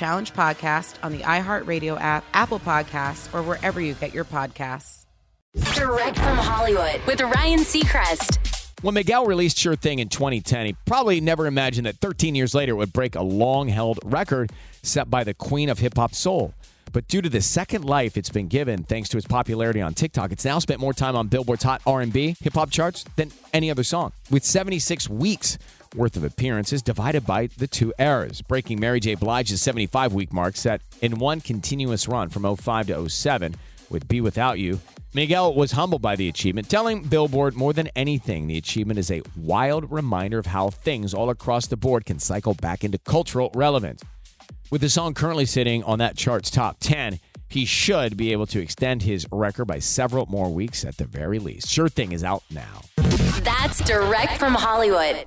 Challenge podcast on the iHeartRadio app, Apple Podcasts, or wherever you get your podcasts. Direct from Hollywood with Ryan Seacrest. When Miguel released Sure Thing in 2010, he probably never imagined that 13 years later it would break a long held record set by the queen of hip hop soul. But due to the second life it's been given thanks to its popularity on TikTok, it's now spent more time on Billboard's hot R&B hip hop charts than any other song, with 76 weeks worth of appearances divided by the two eras, breaking Mary J. Blige's 75 week mark set in one continuous run from 05 to 07 with Be Without You. Miguel was humbled by the achievement, telling Billboard more than anything, the achievement is a wild reminder of how things all across the board can cycle back into cultural relevance. With the song currently sitting on that chart's top 10, he should be able to extend his record by several more weeks at the very least. Sure Thing is out now. That's direct from Hollywood.